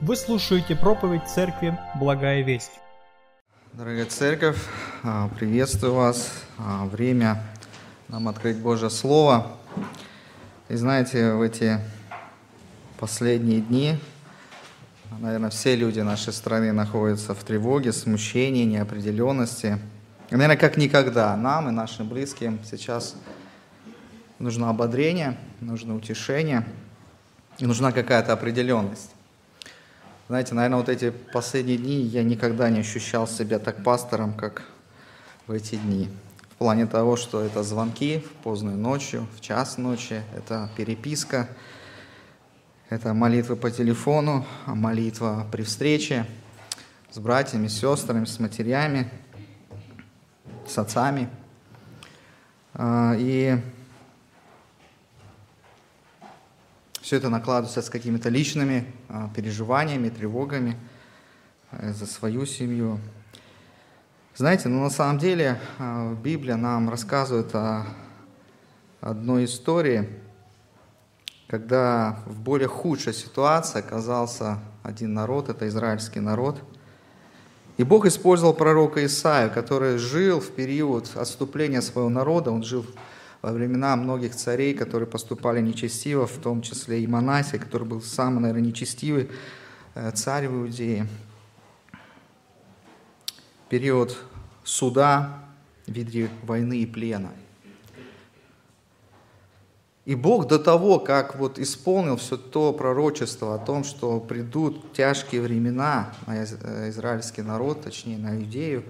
Вы слушаете проповедь Церкви «Благая весть». Дорогая церковь, а, приветствую вас. А, время нам открыть Божье Слово. И знаете, в эти последние дни, наверное, все люди нашей страны находятся в тревоге, смущении, неопределенности. И, наверное, как никогда нам и нашим близким сейчас нужно ободрение, нужно утешение и нужна какая-то определенность. Знаете, наверное, вот эти последние дни я никогда не ощущал себя так пастором, как в эти дни. В плане того, что это звонки в позднюю ночью, в час ночи, это переписка, это молитвы по телефону, молитва при встрече с братьями, с сестрами, с матерями, с отцами. А, и Все это накладывается с какими-то личными а, переживаниями, тревогами а, за свою семью. Знаете, ну на самом деле а, Библия нам рассказывает о одной истории, когда в более худшей ситуации оказался один народ, это израильский народ. И Бог использовал пророка Исаию, который жил в период отступления своего народа, он жил во времена многих царей, которые поступали нечестиво, в том числе и Манасия, который был самый, наверное, нечестивый э, царь в Иудее. Период суда в виде войны и плена. И Бог до того, как вот исполнил все то пророчество о том, что придут тяжкие времена на э, израильский народ, точнее на Иудею,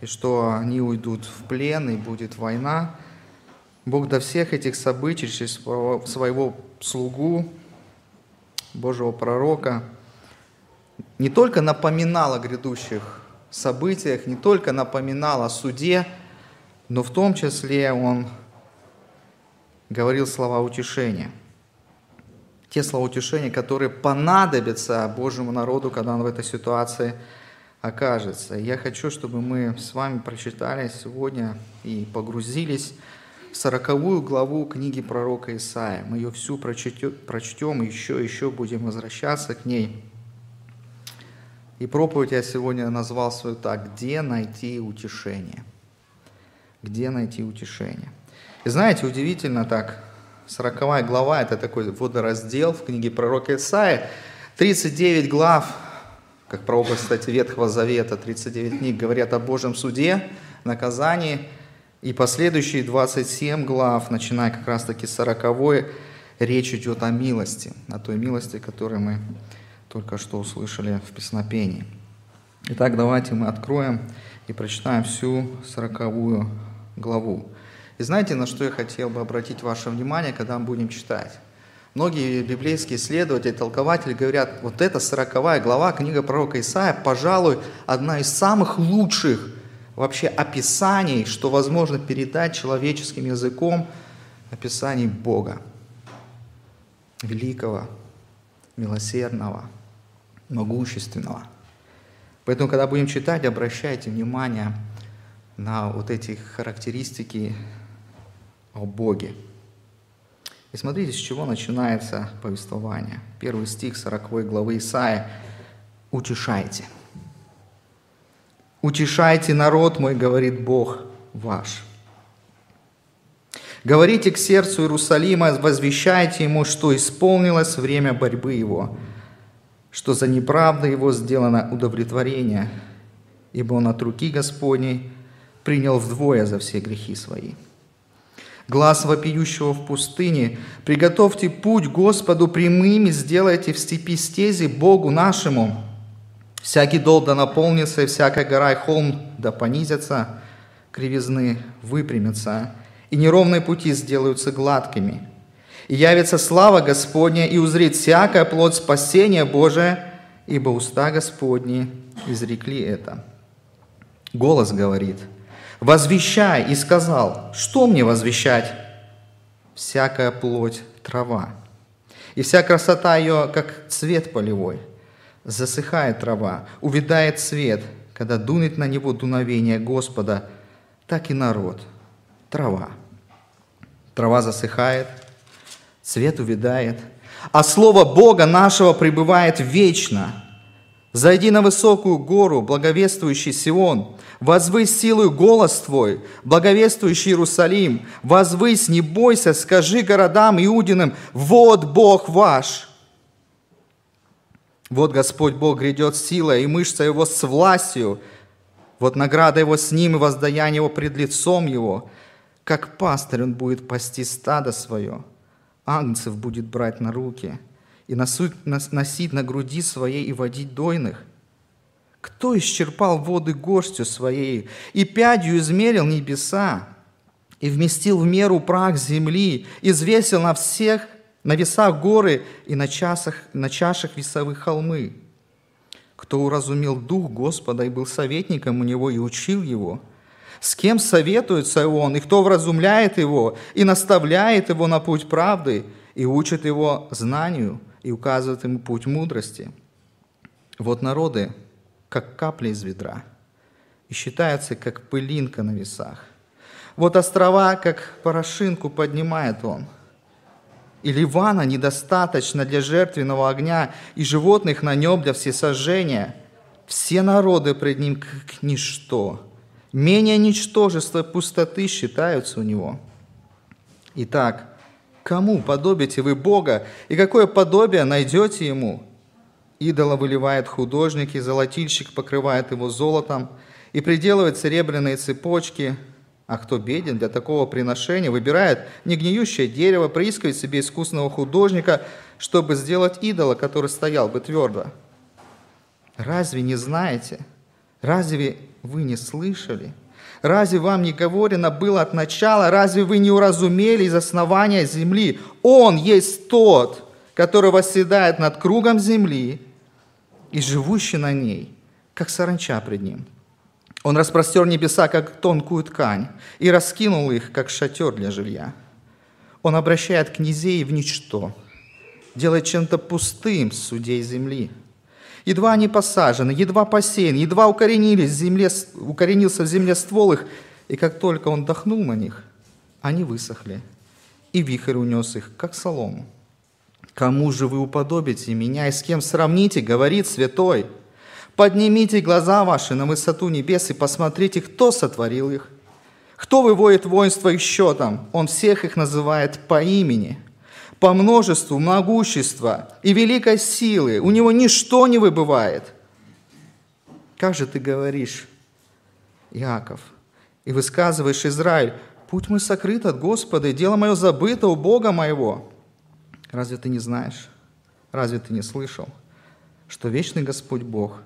и что они уйдут в плен, и будет война, Бог до всех этих событий через своего слугу, Божьего пророка, не только напоминал о грядущих событиях, не только напоминал о суде, но в том числе он говорил слова утешения. Те слова утешения, которые понадобятся Божьему народу, когда он в этой ситуации окажется. Я хочу, чтобы мы с вами прочитали сегодня и погрузились сороковую главу книги пророка Исаия. Мы ее всю прочтем, еще, еще будем возвращаться к ней. И проповедь я сегодня назвал свою так «Где найти утешение?» Где найти утешение? И знаете, удивительно так, сороковая глава – это такой водораздел в книге пророка Исаия. 39 глав, как прообраз, кстати, Ветхого Завета, 39 книг говорят о Божьем суде, наказании – и последующие 27 глав, начиная как раз-таки с 40 речь идет о милости, о той милости, которую мы только что услышали в песнопении. Итак, давайте мы откроем и прочитаем всю 40 главу. И знаете, на что я хотел бы обратить ваше внимание, когда мы будем читать? Многие библейские исследователи, толкователи говорят, вот эта 40 глава, книга пророка Исаия, пожалуй, одна из самых лучших вообще описаний, что возможно передать человеческим языком, описаний Бога, великого, милосердного, могущественного. Поэтому, когда будем читать, обращайте внимание на вот эти характеристики о Боге. И смотрите, с чего начинается повествование. Первый стих 40 главы Исаия. «Утешайте». Утешайте народ мой, говорит Бог ваш. Говорите к сердцу Иерусалима, возвещайте ему, что исполнилось время борьбы его, что за неправду его сделано удовлетворение, ибо он от руки Господней принял вдвое за все грехи свои. Глаз вопиющего в пустыне, приготовьте путь Господу прямыми, сделайте в степи стези Богу нашему – Всякий дол да наполнится, и всякая гора и холм да понизятся, кривизны выпрямятся, и неровные пути сделаются гладкими. И явится слава Господня, и узрит всякая плоть спасения Божия, ибо уста Господни изрекли это. Голос говорит, «Возвещай!» И сказал, «Что мне возвещать?» «Всякая плоть трава, и вся красота ее, как цвет полевой» засыхает трава, увядает свет, когда дунет на него дуновение Господа, так и народ, трава. Трава засыхает, цвет увядает, а Слово Бога нашего пребывает вечно. Зайди на высокую гору, благовествующий Сион, возвысь силою голос твой, благовествующий Иерусалим, возвысь, не бойся, скажи городам Иудиным, вот Бог ваш. Вот Господь Бог грядет силой, и мышца Его с властью, вот награда Его с Ним, и воздаяние Его пред лицом Его. Как пастырь Он будет пасти стадо свое, агнцев будет брать на руки – и носить на груди своей и водить дойных? Кто исчерпал воды горстью своей и пядью измерил небеса, и вместил в меру прах земли, извесил на всех, на весах горы и на, часах, на чашах весовых холмы? Кто уразумел дух Господа и был советником у него и учил его? С кем советуется он, и кто вразумляет его, и наставляет его на путь правды, и учит его знанию – и указывает ему путь мудрости. Вот народы, как капли из ведра, и считаются, как пылинка на весах. Вот острова, как порошинку поднимает он. И Ливана недостаточно для жертвенного огня, и животных на нем для всесожжения. Все народы пред ним как ничто. Менее ничтожества пустоты считаются у него. Итак, Кому подобите вы Бога, и какое подобие найдете Ему? Идола выливает художник, и золотильщик покрывает его золотом, и приделывает серебряные цепочки. А кто беден для такого приношения, выбирает негниющее дерево, приискивает себе искусного художника, чтобы сделать идола, который стоял бы твердо. Разве не знаете? Разве вы не слышали? Разве вам не говорено было от начала? Разве вы не уразумели из основания земли? Он есть тот, который восседает над кругом земли и живущий на ней, как саранча пред ним. Он распростер небеса, как тонкую ткань, и раскинул их, как шатер для жилья. Он обращает князей в ничто, делает чем-то пустым судей земли – Едва они посажены, едва посеяны, едва укоренились в земле, укоренился в земле ствол их, и как только он дохнул на них, они высохли, и вихрь унес их, как солому. Кому же вы уподобите меня и с кем сравните, говорит святой? Поднимите глаза ваши на высоту небес и посмотрите, кто сотворил их. Кто выводит воинство их счетом? Он всех их называет по имени – по множеству могущества и великой силы. У него ничто не выбывает. Как же ты говоришь, Иаков, и высказываешь, Израиль, путь мой сокрыт от Господа, и дело мое забыто у Бога моего. Разве ты не знаешь? Разве ты не слышал, что вечный Господь Бог,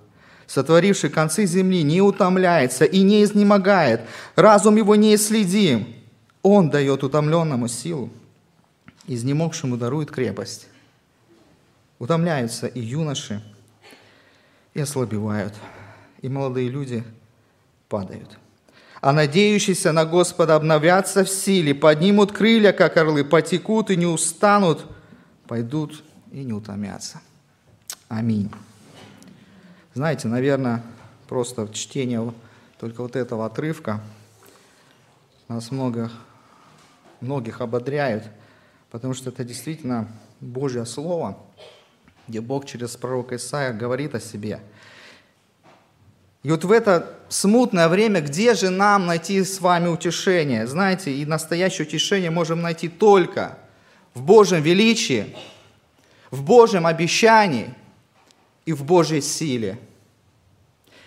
сотворивший концы земли, не утомляется и не изнемогает, разум его не исследим, Он дает утомленному силу изнемогшему дарует крепость. Утомляются и юноши, и ослабевают, и молодые люди падают. А надеющиеся на Господа обновятся в силе, поднимут крылья, как орлы, потекут и не устанут, пойдут и не утомятся. Аминь. Знаете, наверное, просто чтение только вот этого отрывка нас много, многих ободряют – потому что это действительно Божье Слово, где Бог через пророка Исаия говорит о себе. И вот в это смутное время, где же нам найти с вами утешение? Знаете, и настоящее утешение можем найти только в Божьем величии, в Божьем обещании и в Божьей силе.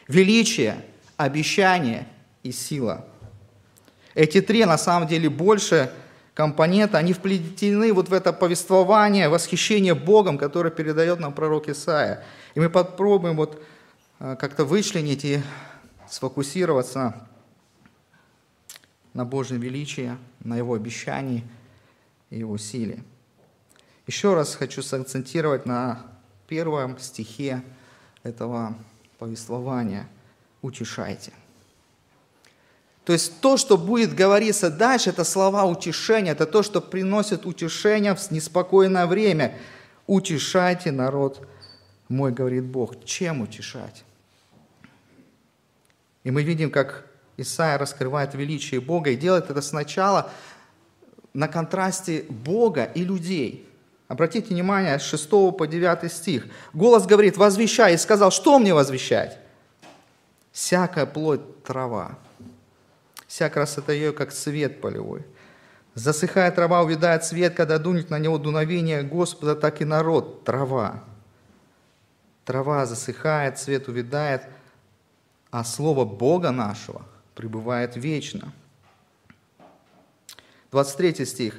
Величие, обещание и сила. Эти три на самом деле больше компоненты, они вплетены вот в это повествование, восхищение Богом, которое передает нам пророк Исаия. И мы попробуем вот э, как-то вычленить и сфокусироваться на Божьем величии, на Его обещании и Его силе. Еще раз хочу сакцентировать на первом стихе этого повествования «Утешайте». То есть то, что будет говориться дальше, это слова утешения, это то, что приносит утешение в неспокойное время. Утешайте народ мой, говорит Бог. Чем утешать? И мы видим, как Исаия раскрывает величие Бога и делает это сначала на контрасте Бога и людей. Обратите внимание, с 6 по 9 стих. Голос говорит, возвещай, и сказал, что мне возвещать? Всякая плоть трава, вся красота ее, как цвет полевой. Засыхая трава, увядает цвет, когда дунет на него дуновение Господа, так и народ, трава. Трава засыхает, цвет увядает, а слово Бога нашего пребывает вечно. 23 стих.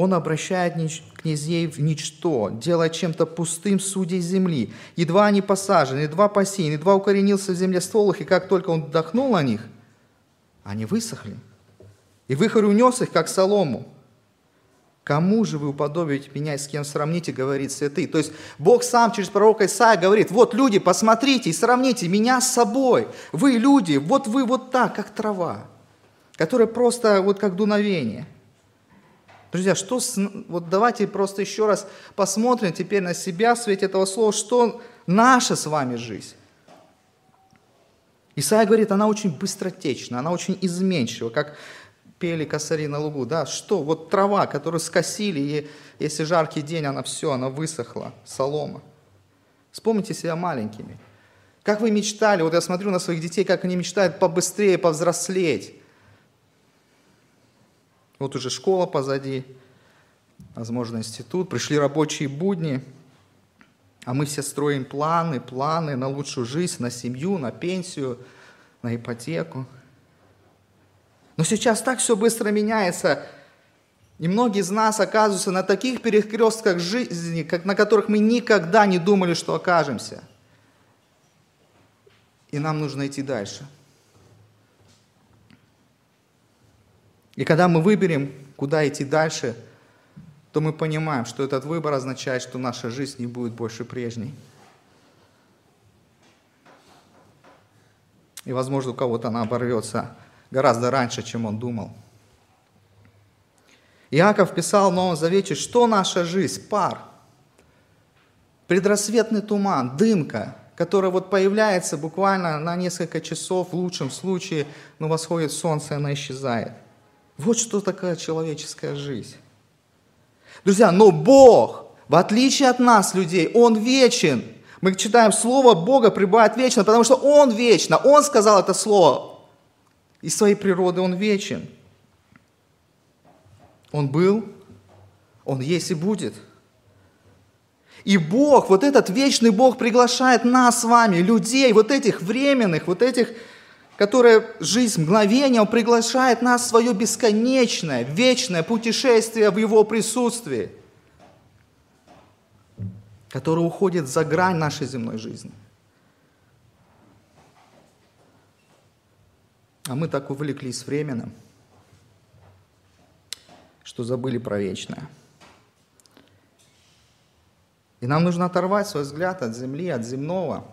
Он обращает князей в ничто, делая чем-то пустым судей земли. Едва они посажены, едва посеяны, едва укоренился в земле ствол и как только он вдохнул на них, они высохли. И выхорь унес их, как солому. Кому же вы уподобите меня и с кем сравните, говорит святый. То есть Бог сам через пророка Исаия говорит, вот люди, посмотрите и сравните меня с собой. Вы люди, вот вы вот так, как трава, которая просто вот как дуновение. Друзья, что с, вот давайте просто еще раз посмотрим теперь на себя в свете этого слова, что наша с вами жизнь. Исаия говорит, она очень быстротечна, она очень изменчива, как пели косари на лугу, да, что, вот трава, которую скосили, и если жаркий день, она все, она высохла, солома. Вспомните себя маленькими. Как вы мечтали, вот я смотрю на своих детей, как они мечтают побыстрее повзрослеть. Вот уже школа позади, возможно, институт, пришли рабочие будни, а мы все строим планы, планы на лучшую жизнь, на семью, на пенсию, на ипотеку – но сейчас так все быстро меняется. И многие из нас оказываются на таких перекрестках жизни, как, на которых мы никогда не думали, что окажемся. И нам нужно идти дальше. И когда мы выберем, куда идти дальше, то мы понимаем, что этот выбор означает, что наша жизнь не будет больше прежней. И, возможно, у кого-то она оборвется гораздо раньше, чем он думал. Иаков писал в Новом Завете, что наша жизнь? Пар. Предрассветный туман, дымка, которая вот появляется буквально на несколько часов, в лучшем случае, но восходит солнце, и она исчезает. Вот что такое человеческая жизнь. Друзья, но Бог, в отличие от нас, людей, Он вечен. Мы читаем Слово Бога пребывает вечно, потому что Он вечно. Он сказал это Слово. Из своей природы Он вечен. Он был, Он есть и будет. И Бог, вот этот вечный Бог приглашает нас с вами, людей, вот этих временных, вот этих, которые жизнь мгновения, Он приглашает нас в свое бесконечное, вечное путешествие в Его присутствии, которое уходит за грань нашей земной жизни – А мы так увлеклись временем, что забыли про вечное. И нам нужно оторвать свой взгляд от земли, от земного.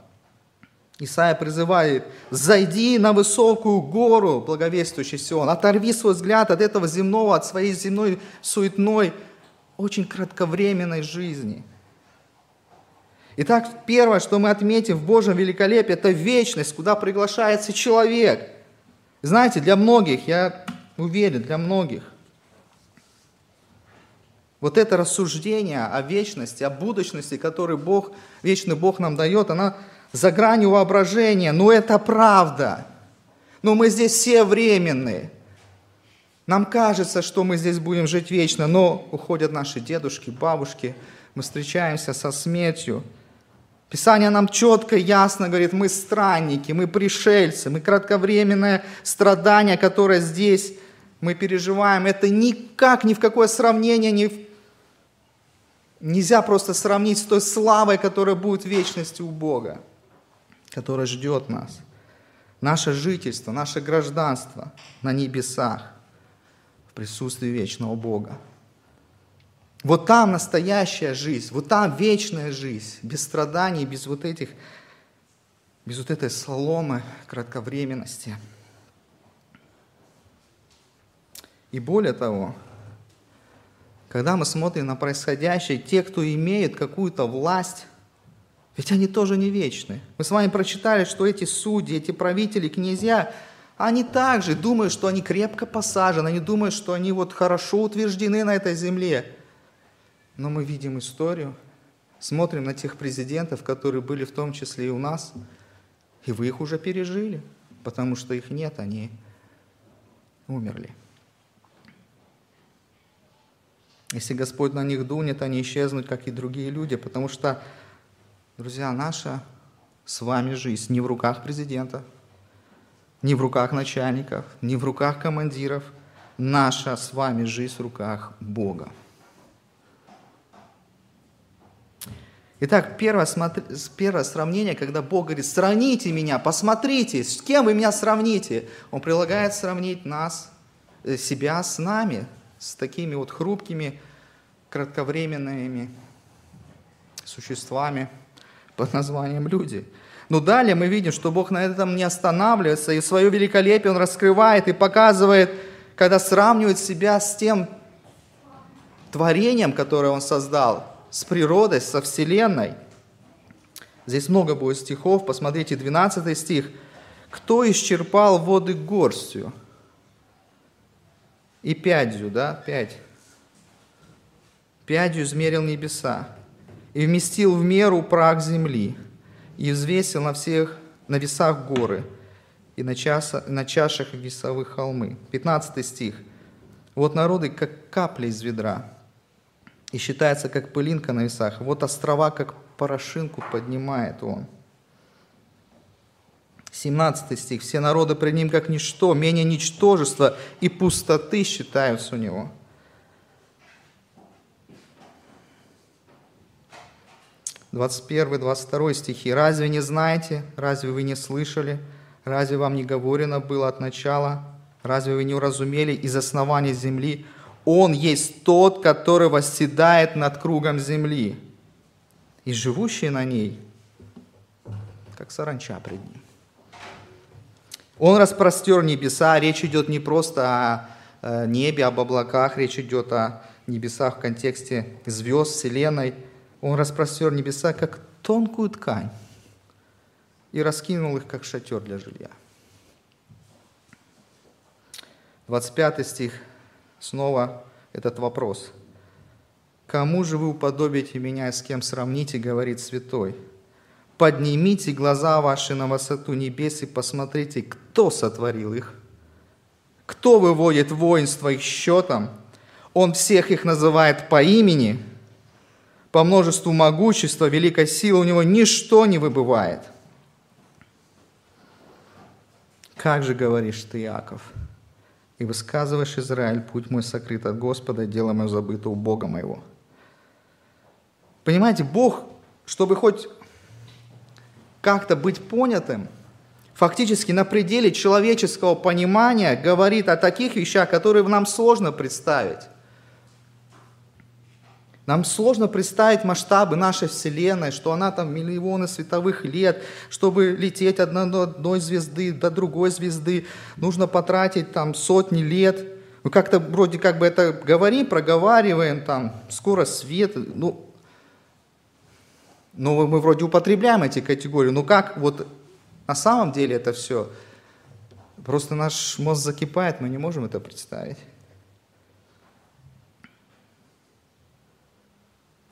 Исаия призывает, зайди на высокую гору, благовествующий Сион, оторви свой взгляд от этого земного, от своей земной суетной, очень кратковременной жизни. Итак, первое, что мы отметим в Божьем великолепии, это вечность, куда приглашается человек – знаете, для многих, я уверен, для многих, вот это рассуждение о вечности, о будущности, которую Бог, вечный Бог нам дает, она за гранью воображения. Но это правда. Но мы здесь все временные. Нам кажется, что мы здесь будем жить вечно, но уходят наши дедушки, бабушки, мы встречаемся со смертью. Писание нам четко ясно говорит, мы странники, мы пришельцы, мы кратковременное страдание, которое здесь мы переживаем. Это никак, ни в какое сравнение не... Нельзя просто сравнить с той славой, которая будет в вечности у Бога, которая ждет нас. Наше жительство, наше гражданство на небесах в присутствии вечного Бога. Вот там настоящая жизнь, вот там вечная жизнь, без страданий, без вот этих, без вот этой соломы кратковременности. И более того, когда мы смотрим на происходящее, те, кто имеют какую-то власть, ведь они тоже не вечны. Мы с вами прочитали, что эти судьи, эти правители, князья, они также думают, что они крепко посажены, они думают, что они вот хорошо утверждены на этой земле – Но мы видим историю, смотрим на тех президентов, которые были в том числе и у нас, и вы их уже пережили, потому что их нет, они умерли. Если Господь на них дунет, они исчезнут, как и другие люди, потому что, друзья, наша с вами жизнь не в руках президента, не в руках начальников, не в руках командиров. Наша с вами жизнь в руках Бога. Итак, первое, смотри, первое сравнение, когда Бог говорит, сравните меня, посмотрите, с кем вы меня сравните. Он прилагает сравнить нас, э, себя с нами, с такими вот хрупкими, кратковременными существами под названием люди. Но далее мы видим, что Бог на этом не останавливается, и свое великолепие Он раскрывает и показывает, когда сравнивает себя с тем творением, которое Он создал, с природой, со Вселенной. Здесь много будет стихов, посмотрите, 12 стих. «Кто исчерпал воды горстью?» И пятью, да, пять. Пятью измерил небеса и вместил в меру прах земли и взвесил на всех на весах горы и на, часа, на чашах весовых холмы. 15 стих. Вот народы, как капли из ведра, и считается, как пылинка на весах. Вот острова, как порошинку поднимает он. 17 стих. Все народы пред ним как ничто, менее ничтожества и пустоты считаются у него. Двадцать первый, двадцать второй стихи. «Разве не знаете? Разве вы не слышали? Разве вам не говорено было от начала? Разве вы не уразумели из основания земли? Он есть тот, который восседает над кругом земли, и живущие на ней, как саранча пред ним. Он распростер небеса, речь идет не просто о э, небе, об облаках, речь идет о небесах в контексте звезд, Вселенной. Он распростер небеса, как тонкую ткань, и раскинул их, как шатер для жилья. 25 стих, снова этот вопрос. «Кому же вы уподобите меня, с кем сравните, говорит святой?» Поднимите глаза ваши на высоту небес и посмотрите, кто сотворил их. Кто выводит воинство их счетом? Он всех их называет по имени. По множеству могущества, великой силы у него ничто не выбывает. Как же говоришь ты, Иаков? И высказываешь, Израиль, путь мой сокрыт от Господа, дело мое забыто у Бога моего. Понимаете, Бог, чтобы хоть как-то быть понятым, фактически на пределе человеческого понимания говорит о таких вещах, которые нам сложно представить. Нам сложно представить масштабы нашей Вселенной, что она там миллионы световых лет, чтобы лететь от одной звезды до другой звезды, нужно потратить там сотни лет. Мы как-то вроде как бы это говорим, проговариваем, там, скоро свет, ну, ну, мы вроде употребляем эти категории, но как вот на самом деле это все? Просто наш мозг закипает, мы не можем это представить.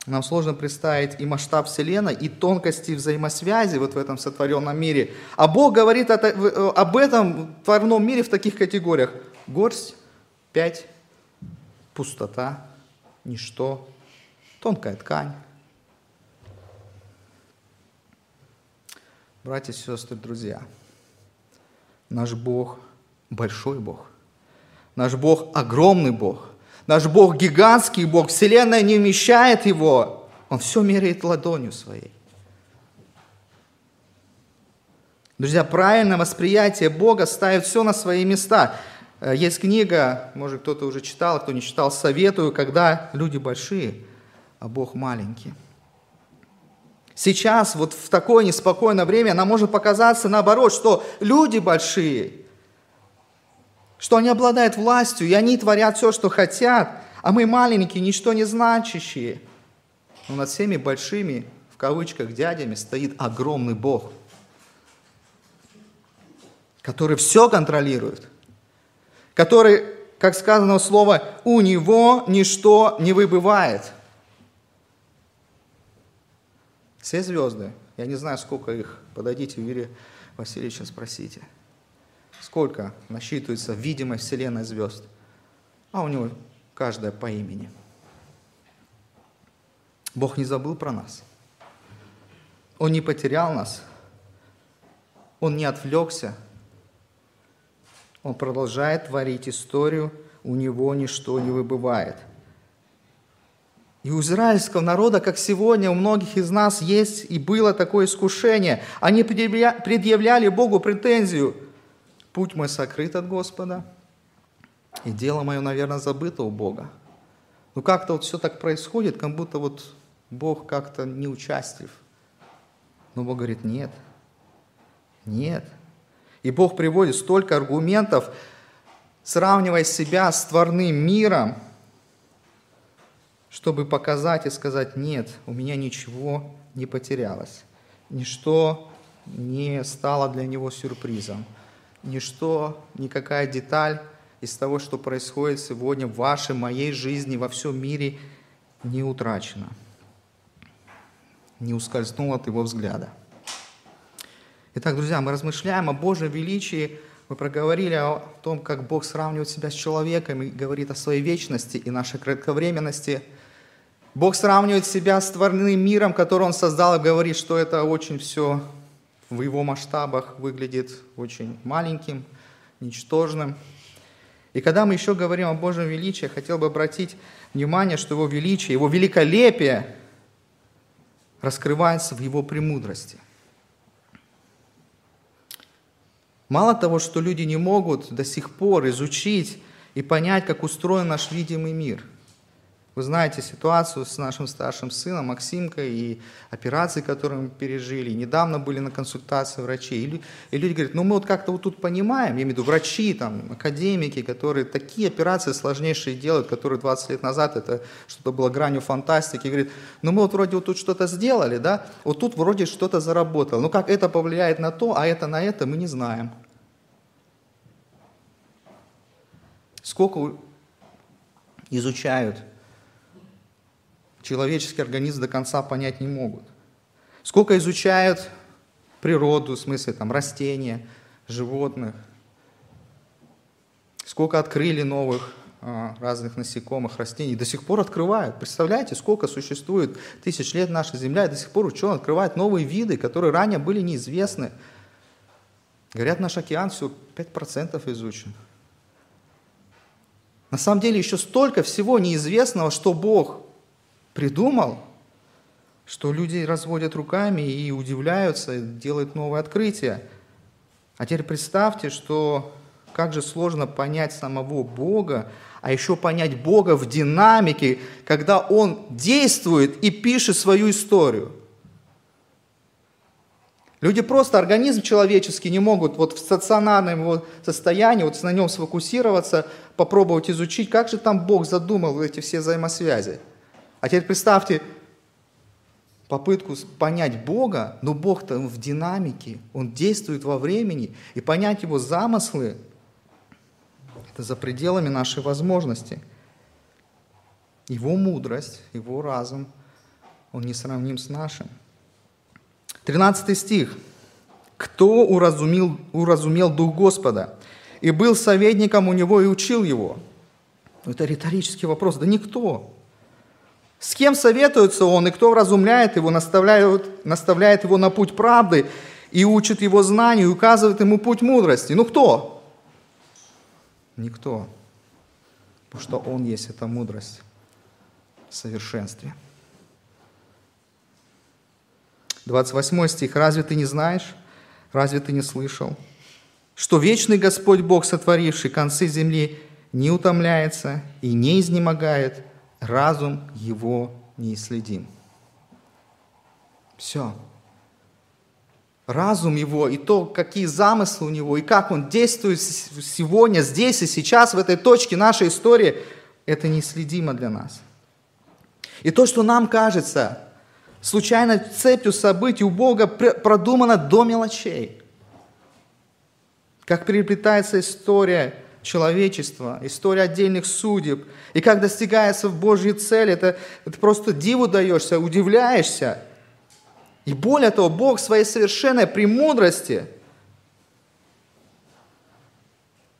Нам сложно представить и масштаб Вселенной, и тонкости взаимосвязи вот в этом сотворенном мире. А Бог говорит об этом творном мире в таких категориях. Горсть, пять, пустота, ничто, тонкая ткань, Братья, сестры, друзья, наш Бог большой Бог. Наш Бог огромный Бог. Наш Бог гигантский Бог. Вселенная не вмещает Его. Он все меряет ладонью своей. Друзья, правильное восприятие Бога ставит все на свои места. Э, есть книга, может кто-то уже читал, кто не читал, советую, когда люди большие, а Бог маленький. Сейчас, вот в такое неспокойное время, нам может показаться наоборот, что люди большие, что они обладают властью, и они творят все, что хотят, а мы маленькие, ничто не значащие. Но над всеми большими, в кавычках, дядями стоит огромный Бог, который все контролирует, который, как сказано слово, у него ничто не выбывает – Все звезды. Я не знаю, сколько их. Подойдите у Юрия Васильевича, спросите. Сколько насчитывается видимой вселенной звезд? А у него каждая по имени. Бог не забыл про нас. Он не потерял нас. Он не отвлекся. Он продолжает творить историю. У него ничто не выбывает. И у израильского народа, как сегодня у многих из нас есть и было такое искушение. Они предъявляли Богу претензию. Путь мой сокрыт от Господа, и дело мое, наверное, забыто у Бога. Ну как-то вот все так происходит, как будто вот Бог как-то не участлив. Но Бог говорит, нет, нет. И Бог приводит столько аргументов, сравнивая себя с творным миром, чтобы показать и сказать, нет, у меня ничего не потерялось. Ничто не стало для него сюрпризом. Ничто, никакая деталь из того, что происходит сегодня в вашей, моей жизни, во всем мире, не утрачена, не ускользнула от его взгляда. Итак, друзья, мы размышляем о Божьем величии, мы проговорили о том, как Бог сравнивает себя с человеком и говорит о своей вечности и нашей кратковременности. Бог сравнивает себя с творным миром, который Он создал, и говорит, что это очень все в Его масштабах выглядит очень маленьким, ничтожным. И когда мы еще говорим о Божьем величии, хотел бы обратить внимание, что Его величие, Его великолепие раскрывается в Его премудрости. Мало того, что люди не могут до сих пор изучить и понять, как устроен наш видимый мир – вы знаете ситуацию с нашим старшим сыном Максимкой и операции, которые мы пережили. Недавно были на консультации врачей. И люди говорят, ну мы вот как-то вот тут понимаем, я имею в виду врачи, там, академики, которые такие операции сложнейшие делают, которые 20 лет назад это что-то было гранью фантастики. И говорят, ну мы вот вроде вот тут что-то сделали, да, вот тут вроде что-то заработало. Ну как это повлияет на то, а это на это, мы не знаем. Сколько изучают человеческий организм до конца понять не могут. Сколько изучают природу, в смысле там растения, животных, сколько открыли новых а, разных насекомых, растений, до сих пор открывают. Представляете, сколько существует тысяч лет наша Земля, и до сих пор ученые открывают новые виды, которые ранее были неизвестны. Говорят, наш океан всего 5% изучен. На самом деле еще столько всего неизвестного, что Бог придумал, что люди разводят руками и удивляются, делают новые открытия. А теперь представьте, что как же сложно понять самого Бога, а еще понять Бога в динамике, когда Он действует и пишет свою историю. Люди просто, организм человеческий не могут вот в стационарном его состоянии, вот на нем сфокусироваться, попробовать изучить, как же там Бог задумал эти все взаимосвязи. А теперь представьте попытку понять Бога, но Бог-то в динамике, Он действует во времени, и понять Его замыслы – это за пределами нашей возможности. Его мудрость, Его разум, Он не сравним с нашим. 13 стих. «Кто уразумел, уразумел Дух Господа, и был советником у Него и учил Его?» Это риторический вопрос. Да никто. С кем советуется он, и кто вразумляет его, наставляет, наставляет его на путь правды и учит его знанию, и указывает ему путь мудрости? Ну кто? Никто. Потому что он есть эта мудрость в совершенстве. 28 стих. «Разве ты не знаешь? Разве ты не слышал? Что вечный Господь Бог, сотворивший концы земли, не утомляется и не изнемогает, разум его неисследим. Все. Разум его и то, какие замыслы у него, и как он действует сегодня, здесь и сейчас, в этой точке нашей истории, это неисследимо для нас. И то, что нам кажется случайно цепью событий у Бога продумано до мелочей. Как переплетается история человечества, история отдельных судеб. И как достигается в Божьей цели, это, это просто диву даешься, удивляешься. И более того, Бог в своей совершенной премудрости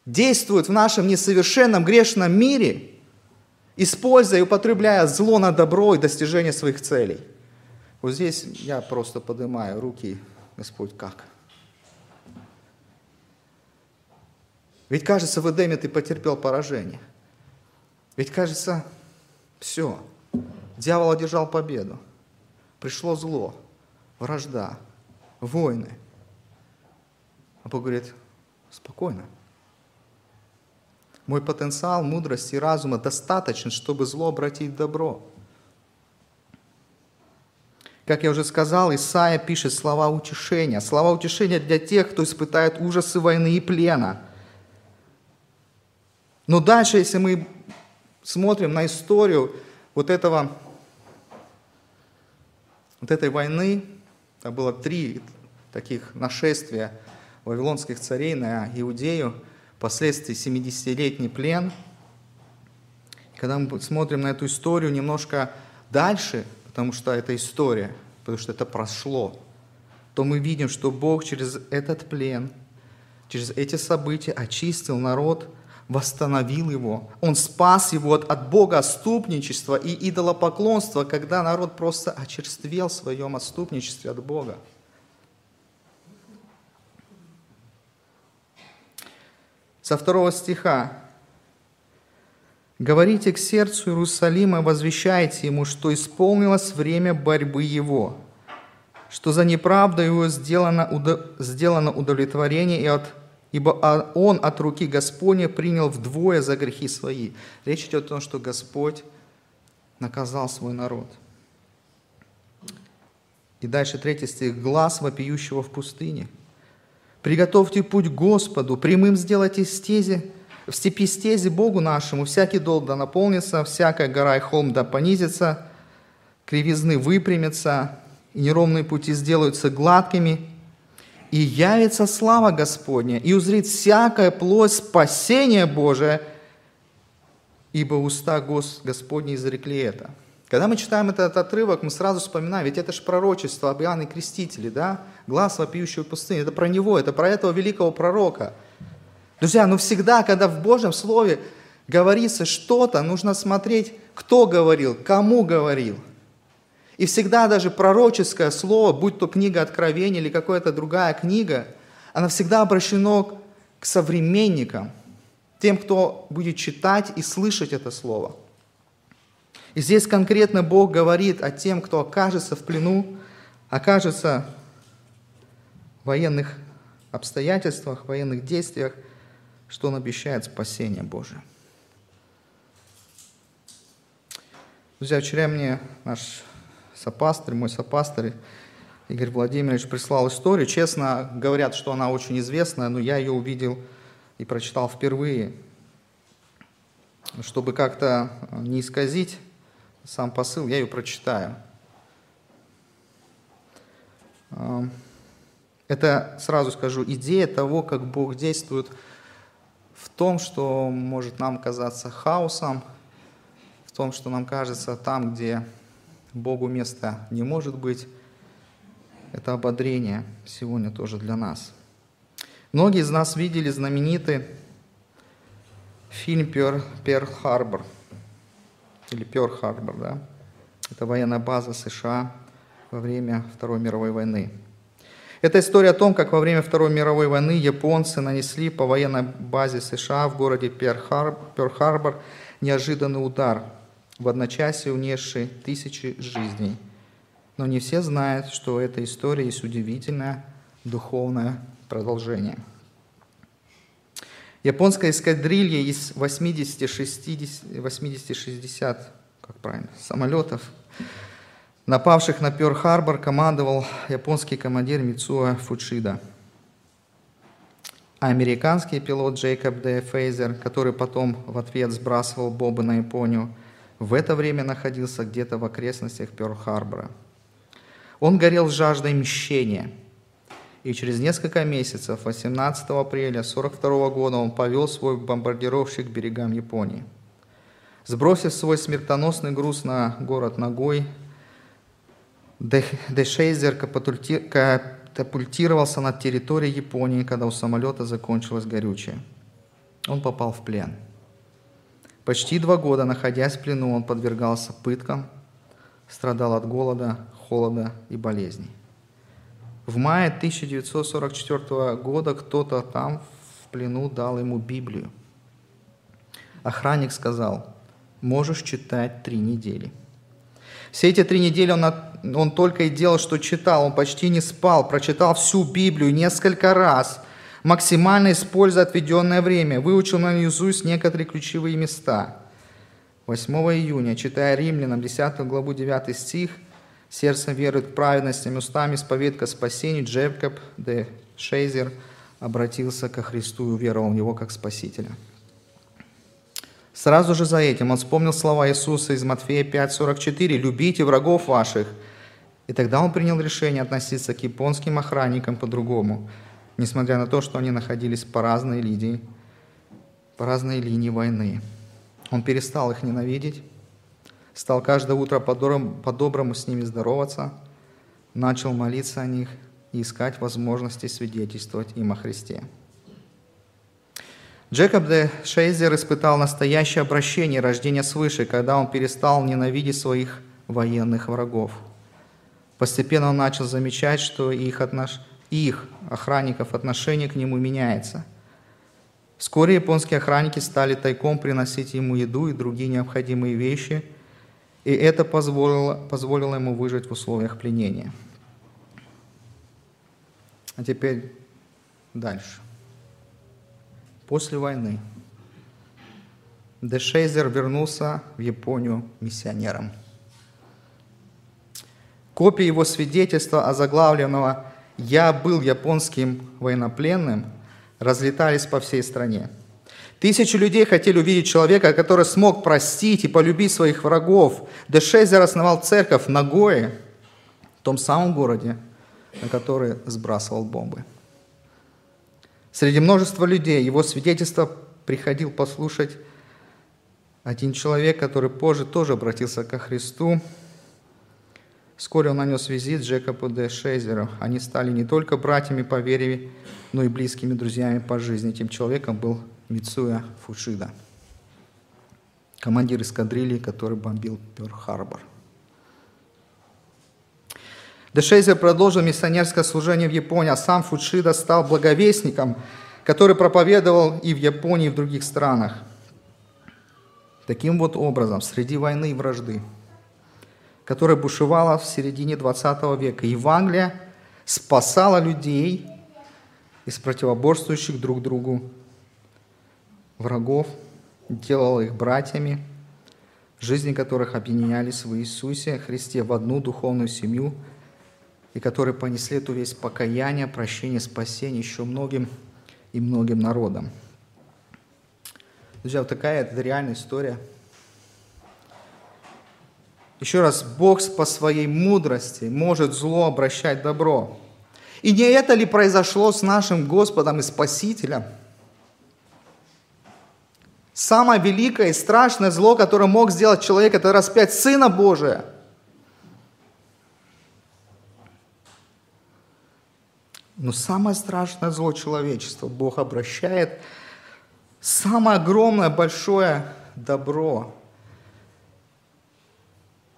действует в нашем несовершенном грешном мире, используя и употребляя зло на добро и достижение своих целей. Вот здесь я просто поднимаю руки, Господь, как? Ведь кажется, в Эдеме ты потерпел поражение. Ведь кажется, все, дьявол одержал победу. Пришло зло, вражда, войны. А Бог говорит, спокойно. Мой потенциал мудрости и разума достаточен, чтобы зло обратить в добро. Как я уже сказал, Исаия пишет слова утешения. Слова утешения для тех, кто испытает ужасы войны и плена. Но дальше, если мы смотрим на историю вот этого, вот этой войны, там было три таких нашествия вавилонских царей на Иудею, впоследствии 70-летний плен. Когда мы смотрим на эту историю немножко дальше, потому что это история, потому что это прошло, то мы видим, что Бог через этот плен, через эти события очистил народ, восстановил его. Он спас его от, от Бога отступничества и идолопоклонства, когда народ просто очерствел в своем отступничестве от Бога. Со второго стиха. «Говорите к сердцу Иерусалима, возвещайте ему, что исполнилось время борьбы его, что за неправду его сделано, сделано удовлетворение, и от, ибо он от руки Господня принял вдвое за грехи свои». Речь идет о том, что Господь наказал свой народ. И дальше третий стих. «Глаз вопиющего в пустыне». Приготовьте путь Господу, прямым сделайте стези, в степи стези Богу нашему, всякий дол да наполнится, всякая гора и холм да понизится, кривизны выпрямятся, и неровные пути сделаются гладкими, и явится слава Господня, и узрит всякая плоть спасения Божия, ибо уста Господни изрекли это». Когда мы читаем этот отрывок, мы сразу вспоминаем, ведь это же пророчество об Иоанне Крестителе, да? Глаз вопиющего пустыни. Это про него, это про этого великого пророка. Друзья, ну всегда, когда в Божьем Слове говорится что-то, нужно смотреть, кто говорил, кому говорил. И всегда даже пророческое слово, будь то книга Откровения или какая-то другая книга, она всегда обращена к современникам, тем, кто будет читать и слышать это слово – и здесь конкретно Бог говорит о тем, кто окажется в плену, окажется в военных обстоятельствах, в военных действиях, что Он обещает спасение Божие. Друзья, вчера мне наш сопастырь, мой сопастырь Игорь Владимирович прислал историю. Честно, говорят, что она очень известная, но я ее увидел и прочитал впервые. Чтобы как-то не исказить сам посыл, я ее прочитаю. Это, сразу скажу, идея того, как Бог действует в том, что может нам казаться хаосом, в том, что нам кажется там, где Богу места не может быть. Это ободрение сегодня тоже для нас. Многие из нас видели знаменитый фильм «Перл-Харбор» или Пёрл-Харбор, да? Это военная база США во время Второй мировой войны. Это история о том, как во время Второй мировой войны японцы нанесли по военной базе США в городе Пёрл-Харбор неожиданный удар, в одночасье унесший тысячи жизней. Но не все знают, что эта история есть удивительное духовное продолжение – Японская эскадрилья из 80-60 как правильно, самолетов, напавших на Пёрл-Харбор, командовал японский командир Мицуа Фудшида. А американский пилот Джейкоб Д. Фейзер, который потом в ответ сбрасывал бомбы на Японию, в это время находился где-то в окрестностях Пёрл-Харбора. Он горел жаждой мщения – и через несколько месяцев, 18 апреля 1942 года, он повел свой бомбардировщик к берегам Японии. Сбросив свой смертоносный груз на город ногой, Дешейзер катапультировался над территорией Японии, когда у самолета закончилось горючее. Он попал в плен. Почти два года, находясь в плену, он подвергался пыткам, страдал от голода, холода и болезней. В мае 1944 года кто-то там в плену дал ему Библию. Охранник сказал, можешь читать три недели. Все эти три недели он, он только и делал, что читал, он почти не спал, прочитал всю Библию несколько раз, максимально используя отведенное время, выучил на наизусть некоторые ключевые места. 8 июня, читая Римлянам 10 главу 9 стих, сердцем верует в праведностям, устами исповедка к спасению, Джекоб де Шейзер обратился ко Христу и уверовал в Него как Спасителя. Сразу же за этим он вспомнил слова Иисуса из Матфея 5:44 «Любите врагов ваших». И тогда он принял решение относиться к японским охранникам по-другому, несмотря на то, что они находились по разной линии, по разной линии войны. Он перестал их ненавидеть, стал каждое утро по-доброму с ними здороваться, начал молиться о них и искать возможности свидетельствовать им о Христе. Джекоб де Шейзер испытал настоящее обращение рождения свыше, когда он перестал ненавидеть своих военных врагов. Постепенно он начал замечать, что их, их охранников отношение к нему меняется. Вскоре японские охранники стали тайком приносить ему еду и другие необходимые вещи – и это позволило, позволило ему выжить в условиях пленения. А теперь дальше. После войны Дешейзер вернулся в Японию миссионером. Копии его свидетельства, озаглавленного «Я был японским военнопленным», разлетались по всей стране – Тысячи людей хотели увидеть человека, который смог простить и полюбить своих врагов. Дешейзер основал церковь в Нагое, в том самом городе, на который сбрасывал бомбы. Среди множества людей его свидетельство приходил послушать один человек, который позже тоже обратился ко Христу. Вскоре он нанес визит Джекобу де Шейзеру. Они стали не только братьями по вере, но и близкими друзьями по жизни. Этим человеком был Мицуя Фушида, командир эскадрильи, который бомбил Пёрл-Харбор. Дешейзер продолжил миссионерское служение в Японии, а сам Фушида стал благовестником, который проповедовал и в Японии, и в других странах. Таким вот образом, среди войны и вражды, которая бушевала в середине 20 века, Евангелие спасала людей из противоборствующих друг другу врагов, делал их братьями, жизни которых объединялись в Иисусе Христе в одну духовную семью, и которые понесли эту весь покаяние, прощение, спасение еще многим и многим народам. Друзья, вот такая это реальная история. Еще раз, Бог по своей мудрости может зло обращать добро. И не это ли произошло с нашим Господом и Спасителем – Самое великое и страшное зло, которое мог сделать человек, это распять Сына Божия. Но самое страшное зло человечества Бог обращает самое огромное, большое добро.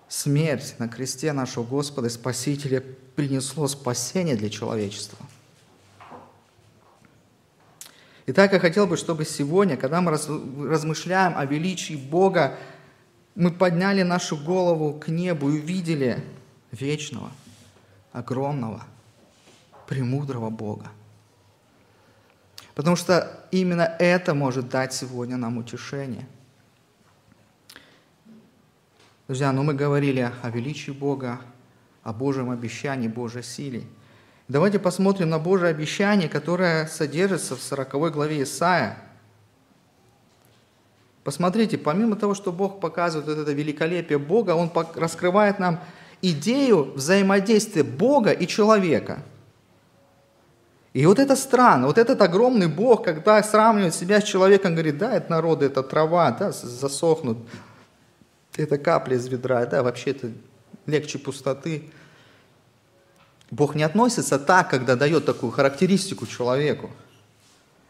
Смерть на кресте нашего Господа и Спасителя принесло спасение для человечества – Итак, я хотел бы, чтобы сегодня, когда мы размышляем о величии Бога, мы подняли нашу голову к небу и увидели вечного, огромного, премудрого Бога. Потому что именно это может дать сегодня нам утешение. Друзья, ну мы говорили о величии Бога, о Божьем обещании, Божьей силе – Давайте посмотрим на Божие обещание, которое содержится в 40 главе Исаия. Посмотрите, помимо того, что Бог показывает вот это великолепие Бога, Он раскрывает нам идею взаимодействия Бога и человека. И вот это странно, вот этот огромный Бог, когда сравнивает себя с человеком, говорит, да, это народы, это трава, да, засохнут, это капли из ведра, да, вообще это легче пустоты. Бог не относится так, когда дает такую характеристику человеку.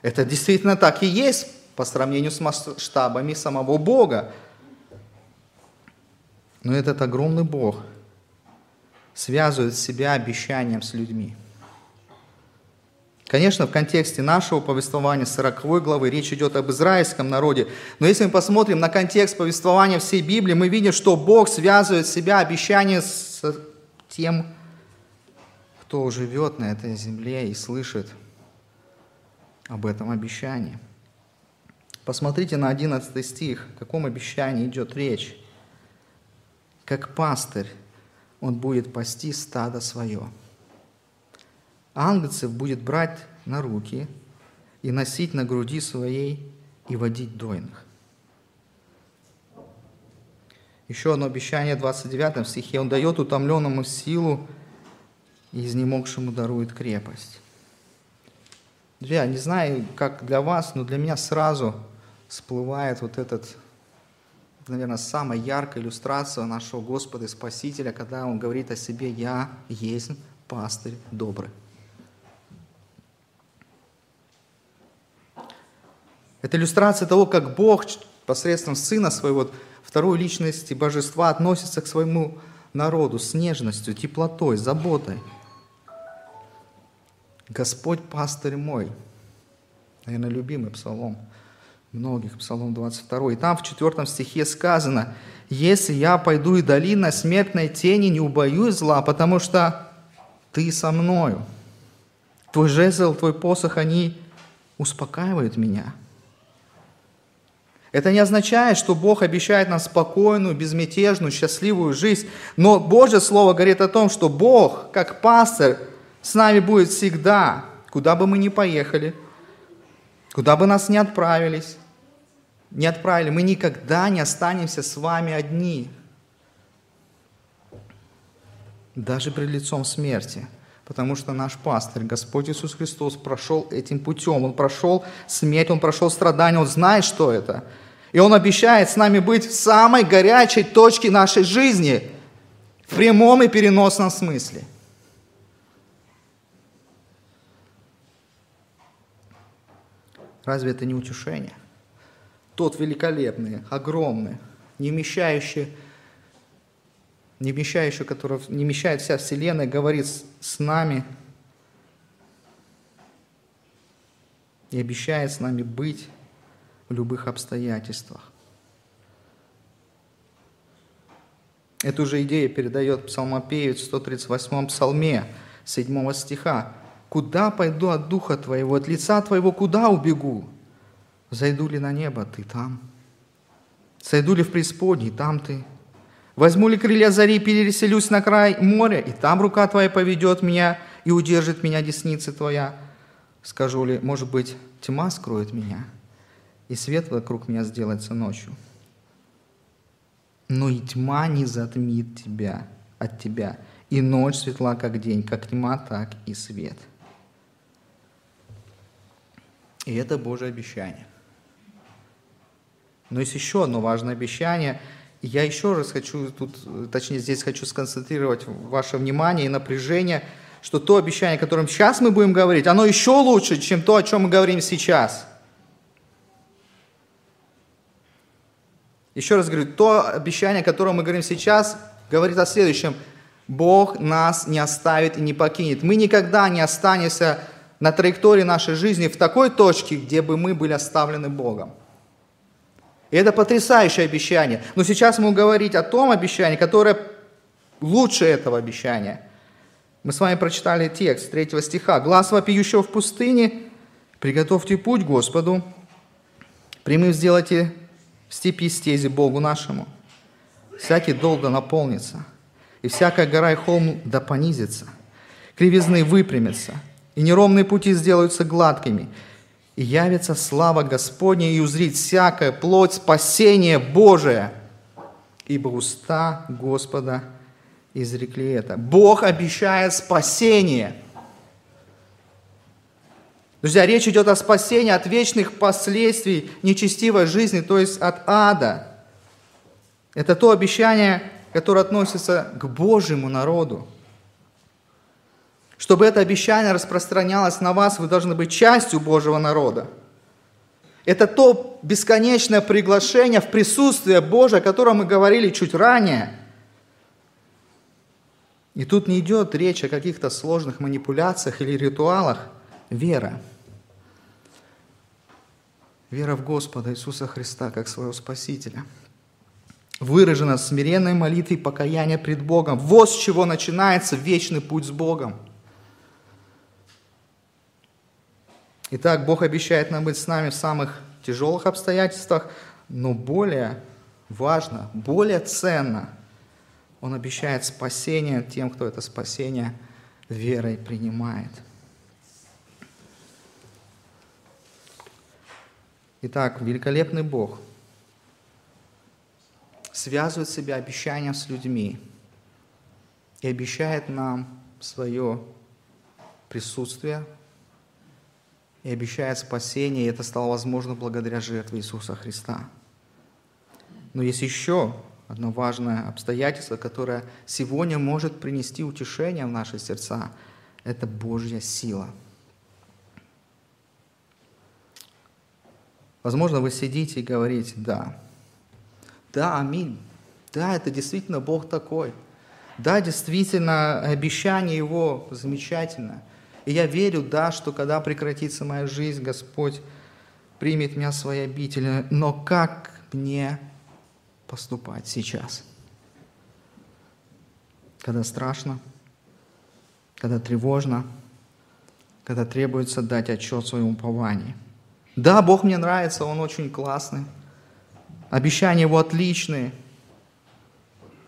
Это действительно так и есть по сравнению с масштабами самого Бога. Но этот огромный Бог связывает себя обещанием с людьми. Конечно, в контексте нашего повествования 40 главы речь идет об израильском народе, но если мы посмотрим на контекст повествования всей Библии, мы видим, что Бог связывает себя обещание с тем, кто живет на этой земле и слышит об этом обещании. Посмотрите на 11 стих, о каком обещании идет речь. Как пастырь он будет пасти стадо свое – ангельцев будет брать на руки и носить на груди своей и водить дойных. Еще одно обещание в 29 стихе. Он дает утомленному силу и изнемогшему дарует крепость. Друзья, не знаю, как для вас, но для меня сразу всплывает вот этот, наверное, самая яркая иллюстрация нашего Господа и Спасителя, когда Он говорит о себе «Я есть пастырь добрый». Это иллюстрация того, как Бог посредством Сына Своего, второй личности Божества, относится к своему народу с нежностью, теплотой, заботой. Господь пастырь мой. Наверное, любимый псалом многих, псалом 22. И там в 4 стихе сказано, «Если я пойду и долина смертной тени, не убоюсь зла, потому что ты со мною. Твой жезл, твой посох, они успокаивают меня». Это не означает, что Бог обещает нам спокойную, безмятежную, счастливую жизнь. Но Божье Слово говорит о том, что Бог, как пастор, с нами будет всегда, куда бы мы ни поехали, куда бы нас ни отправились, не отправили, мы никогда не останемся с вами одни. Даже пред лицом смерти. Потому что наш пастырь, Господь Иисус Христос, прошел этим путем. Он прошел смерть, Он прошел страдания, Он знает, что это – и Он обещает с нами быть в самой горячей точке нашей жизни, в прямом и переносном смысле. Разве это не утешение? Тот великолепный, огромный, не вмещающий, не вмещающий, которого не вмещает вся Вселенная, говорит с нами и обещает с нами быть в любых обстоятельствах. Эту же идею передает псалмопевец в 138 псалме 7 стиха. «Куда пойду от духа твоего, от лица твоего куда убегу? Зайду ли на небо, ты там? Сойду ли в преисподней, там ты? Возьму ли крылья зари, переселюсь на край моря, и там рука твоя поведет меня и удержит меня десница твоя? Скажу ли, может быть, тьма скроет меня?» И свет вокруг меня сделается ночью. Но и тьма не затмит тебя от тебя, и ночь светла, как день, как тьма, так и свет. И это Божье обещание. Но есть еще одно важное обещание. Я еще раз хочу тут, точнее здесь хочу сконцентрировать ваше внимание и напряжение, что то обещание, о котором сейчас мы будем говорить, оно еще лучше, чем то, о чем мы говорим сейчас – Еще раз говорю, то обещание, о котором мы говорим сейчас, говорит о следующем. Бог нас не оставит и не покинет. Мы никогда не останемся на траектории нашей жизни в такой точке, где бы мы были оставлены Богом. И это потрясающее обещание. Но сейчас мы говорить о том обещании, которое лучше этого обещания. Мы с вами прочитали текст 3 стиха. «Глаз вопиющего в пустыне, приготовьте путь Господу, прямым сделайте в степи стези Богу нашему. Всякий дол да наполнится, и всякая гора и холм да понизится. Кривизны выпрямятся, и неровные пути сделаются гладкими, и явится слава Господня, и узрит всякая плоть спасение Божие, ибо уста Господа изрекли это. Бог обещает спасение – Друзья, речь идет о спасении от вечных последствий нечестивой жизни, то есть от ада. Это то обещание, которое относится к Божьему народу. Чтобы это обещание распространялось на вас, вы должны быть частью Божьего народа. Это то бесконечное приглашение в присутствие Божие, о котором мы говорили чуть ранее. И тут не идет речь о каких-то сложных манипуляциях или ритуалах. Вера. Вера в Господа Иисуса Христа как своего Спасителя. Выражена смиренной молитве покаяния пред Богом. Вот с чего начинается вечный путь с Богом. Итак, Бог обещает нам быть с нами в самых тяжелых обстоятельствах, но более важно, более ценно, Он обещает спасение тем, кто это спасение верой принимает. Итак, великолепный Бог связывает себя обещанием с людьми и обещает нам свое присутствие и обещает спасение, и это стало возможно благодаря жертве Иисуса Христа. Но есть еще одно важное обстоятельство, которое сегодня может принести утешение в наши сердца. Это Божья сила. Возможно, вы сидите и говорите, да, да, аминь, да, это действительно Бог такой. Да, действительно, обещание Его замечательно – и я верю, да, что когда прекратится моя жизнь, Господь примет меня в свои обители. Но как мне поступать сейчас? Когда страшно, когда тревожно, когда требуется дать отчет в своем уповании. Да, Бог мне нравится, Он очень классный. Обещания Его отличные.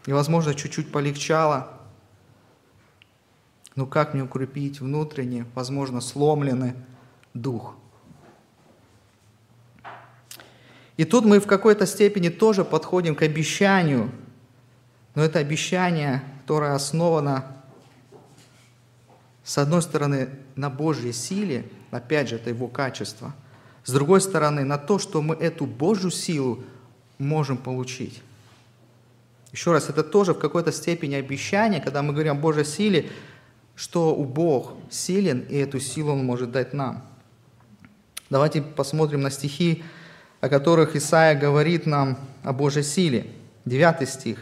И, возможно, чуть-чуть полегчало – но как мне укрепить внутренне, возможно, сломленный дух? И тут мы в какой-то степени тоже подходим к обещанию, но это обещание, которое основано, с одной стороны, на Божьей силе, опять же, это его качество, с другой стороны, на то, что мы эту Божью силу можем получить. Еще раз, это тоже в какой-то степени обещание, когда мы говорим о Божьей силе, что у Бог силен, и эту силу Он может дать нам. Давайте посмотрим на стихи, о которых Исаия говорит нам о Божьей силе. Девятый стих.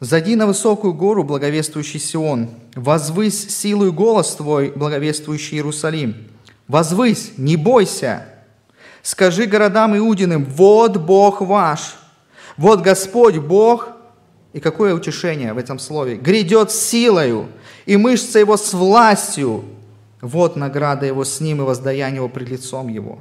«Зайди на высокую гору, благовествующий Сион, возвысь силу и голос твой, благовествующий Иерусалим. Возвысь, не бойся, скажи городам Иудиным, вот Бог ваш, вот Господь Бог, и какое утешение в этом слове? Грядет силою, и мышца его с властью. Вот награда его с ним и воздаяние его пред лицом его.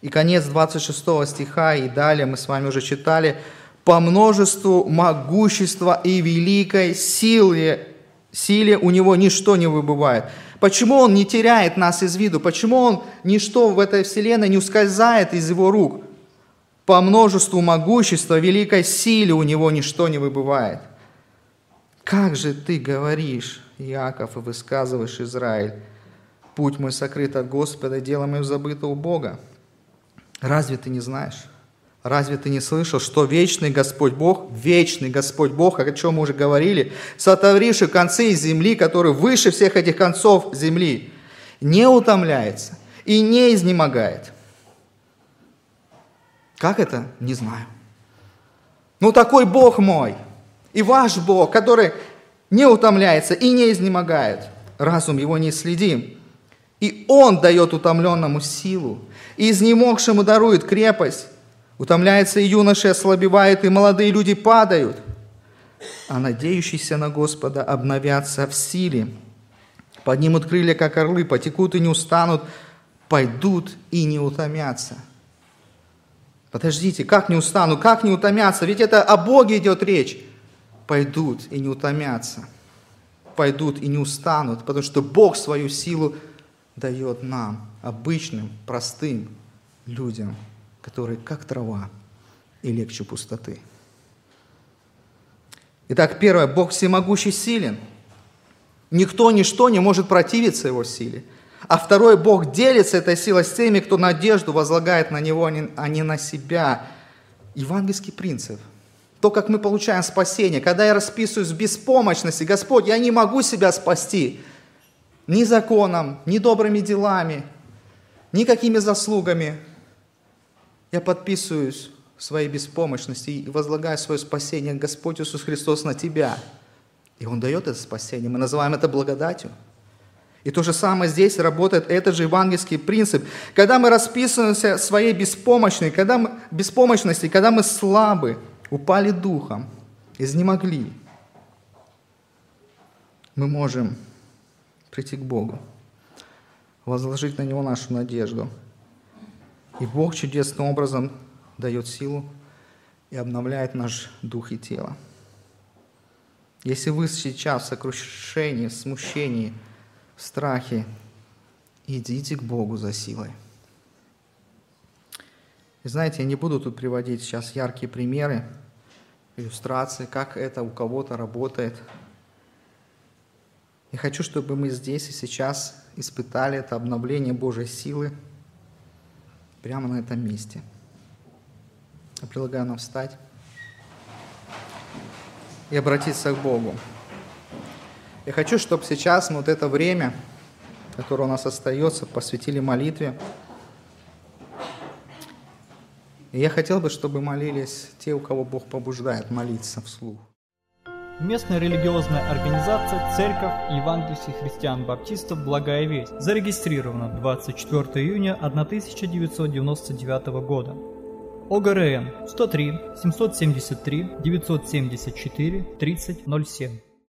И конец 26 стиха, и далее мы с вами уже читали, по множеству могущества и великой силе, силе у него ничто не выбывает. Почему он не теряет нас из виду? Почему он ничто в этой вселенной не ускользает из его рук? По множеству могущества, великой силе у него ничто не выбывает. Как же ты говоришь, Иаков, и высказываешь, Израиль, путь мой сокрыт от Господа, дело мое забыто у Бога? Разве ты не знаешь? Разве ты не слышал, что вечный Господь Бог, вечный Господь Бог, о чем мы уже говорили, сотворивший концы земли, который выше всех этих концов земли, не утомляется и не изнемогает – как это? Не знаю. Ну такой Бог мой и ваш Бог, который не утомляется и не изнемогает. Разум его не следим. И Он дает утомленному силу, и изнемогшему дарует крепость. Утомляется и юноши ослабевает, и молодые люди падают. А надеющиеся на Господа обновятся в силе. Поднимут крылья, как орлы, потекут и не устанут, пойдут и не утомятся. Подождите, как не устану, как не утомятся? Ведь это о Боге идет речь. Пойдут и не утомятся. Пойдут и не устанут, потому что Бог свою силу дает нам, обычным, простым людям, которые как трава и легче пустоты. Итак, первое, Бог всемогущий силен. Никто, ничто не может противиться Его силе – а второй, Бог делится этой силой с теми, кто надежду возлагает на Него, а не а на себя. Евангельский принцип. то, как мы получаем спасение. Когда я расписываюсь в беспомощности, Господь, я не могу себя спасти ни законом, ни добрыми делами, никакими заслугами. Я подписываюсь своей беспомощности и возлагаю свое спасение, Господь Иисус Христос, на Тебя. И Он дает это спасение. Мы называем это благодатью. И то же самое здесь работает этот же евангельский принцип. Когда мы расписываемся своей беспомощной, когда мы, беспомощности, когда мы слабы, упали духом, изнемогли, мы можем прийти к Богу, возложить на Него нашу надежду. И Бог чудесным образом дает силу и обновляет наш дух и тело. Если вы сейчас в сокрушении, в смущении, в страхе, идите к Богу за силой. И знаете, я не буду тут приводить сейчас яркие примеры, иллюстрации, как это у кого-то работает. Я хочу, чтобы мы здесь и сейчас испытали это обновление Божьей силы прямо на этом месте. Я предлагаю нам встать и обратиться к Богу. Я хочу, чтобы сейчас мы вот это время, которое у нас остается, посвятили молитве. И я хотел бы, чтобы молились те, у кого Бог побуждает молиться вслух. Местная религиозная организация Церковь Евангельских христиан-баптистов «Благая весть» зарегистрирована 24 июня 1999 года. ОГРН 103 773 974 3007